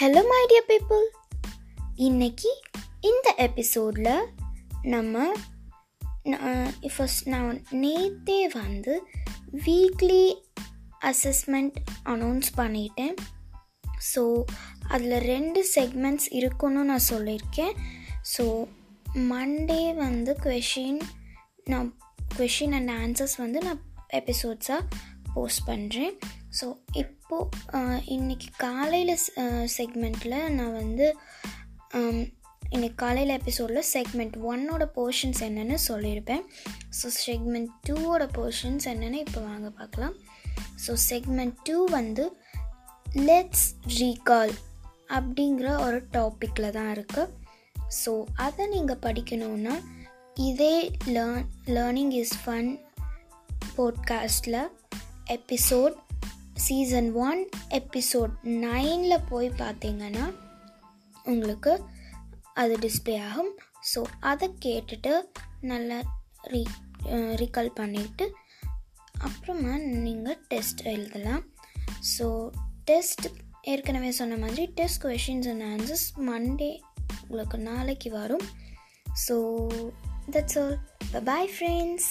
Hello my dear people இன்னைக்கு இந்த எபிசோடில் நம்ம ஃபஸ்ட் நான் நேற்றே வந்து வீக்லி அசஸ்மெண்ட் அனௌன்ஸ் பண்ணிட்டேன். ஸோ அதில் ரெண்டு செக்மெண்ட்ஸ் இருக்குன்னு நான் சொல்லியிருக்கேன். ஸோ மண்டே வந்து கொஷின் நான் கொஷின் அண்ட் ஆன்சர்ஸ் வந்து நான் எபிசோட்ஸாக போஸ்ட் பண்ணுறேன் ஸோ இப்போது இன்றைக்கி காலையில் செக்மெண்ட்டில் நான் வந்து இன்றைக்கி காலையில் எபிசோடில் செக்மெண்ட் ஒன்னோட போர்ஷன்ஸ் என்னென்னு சொல்லியிருப்பேன். ஸோ செக்மெண்ட் டூவோட போர்ஷன்ஸ் என்னென்னு இப்போ வாங்க பார்க்கலாம். ஸோ செக்மெண்ட் டூ வந்து லெட்ஸ் ரீகால் அப்படிங்கிற ஒரு டாப்பிக்கில் தான் இருக்குது ஸோ அதை நீங்கள் படிக்கணுன்னா இதே லேர்ன் லேர்னிங் இஸ் ஃபன் போட்காஸ்டில் எபிசோட் சீசன் ஒன் எபிசோட் நைனில் போய் பார்த்தீங்கன்னா உங்களுக்கு அது டிஸ்பிளே ஆகும். ஸோ அதை கேட்டுட்டு நல்லா ரீ ரீகால் பண்ணிவிட்டு அப்புறமா நீங்கள் டெஸ்ட் எழுதலாம். ஸோ டெஸ்ட் ஏற்கனவே சொன்ன மாதிரி test questions and answers Monday உங்களுக்கு நாளைக்கு வரும். So that's all bye friends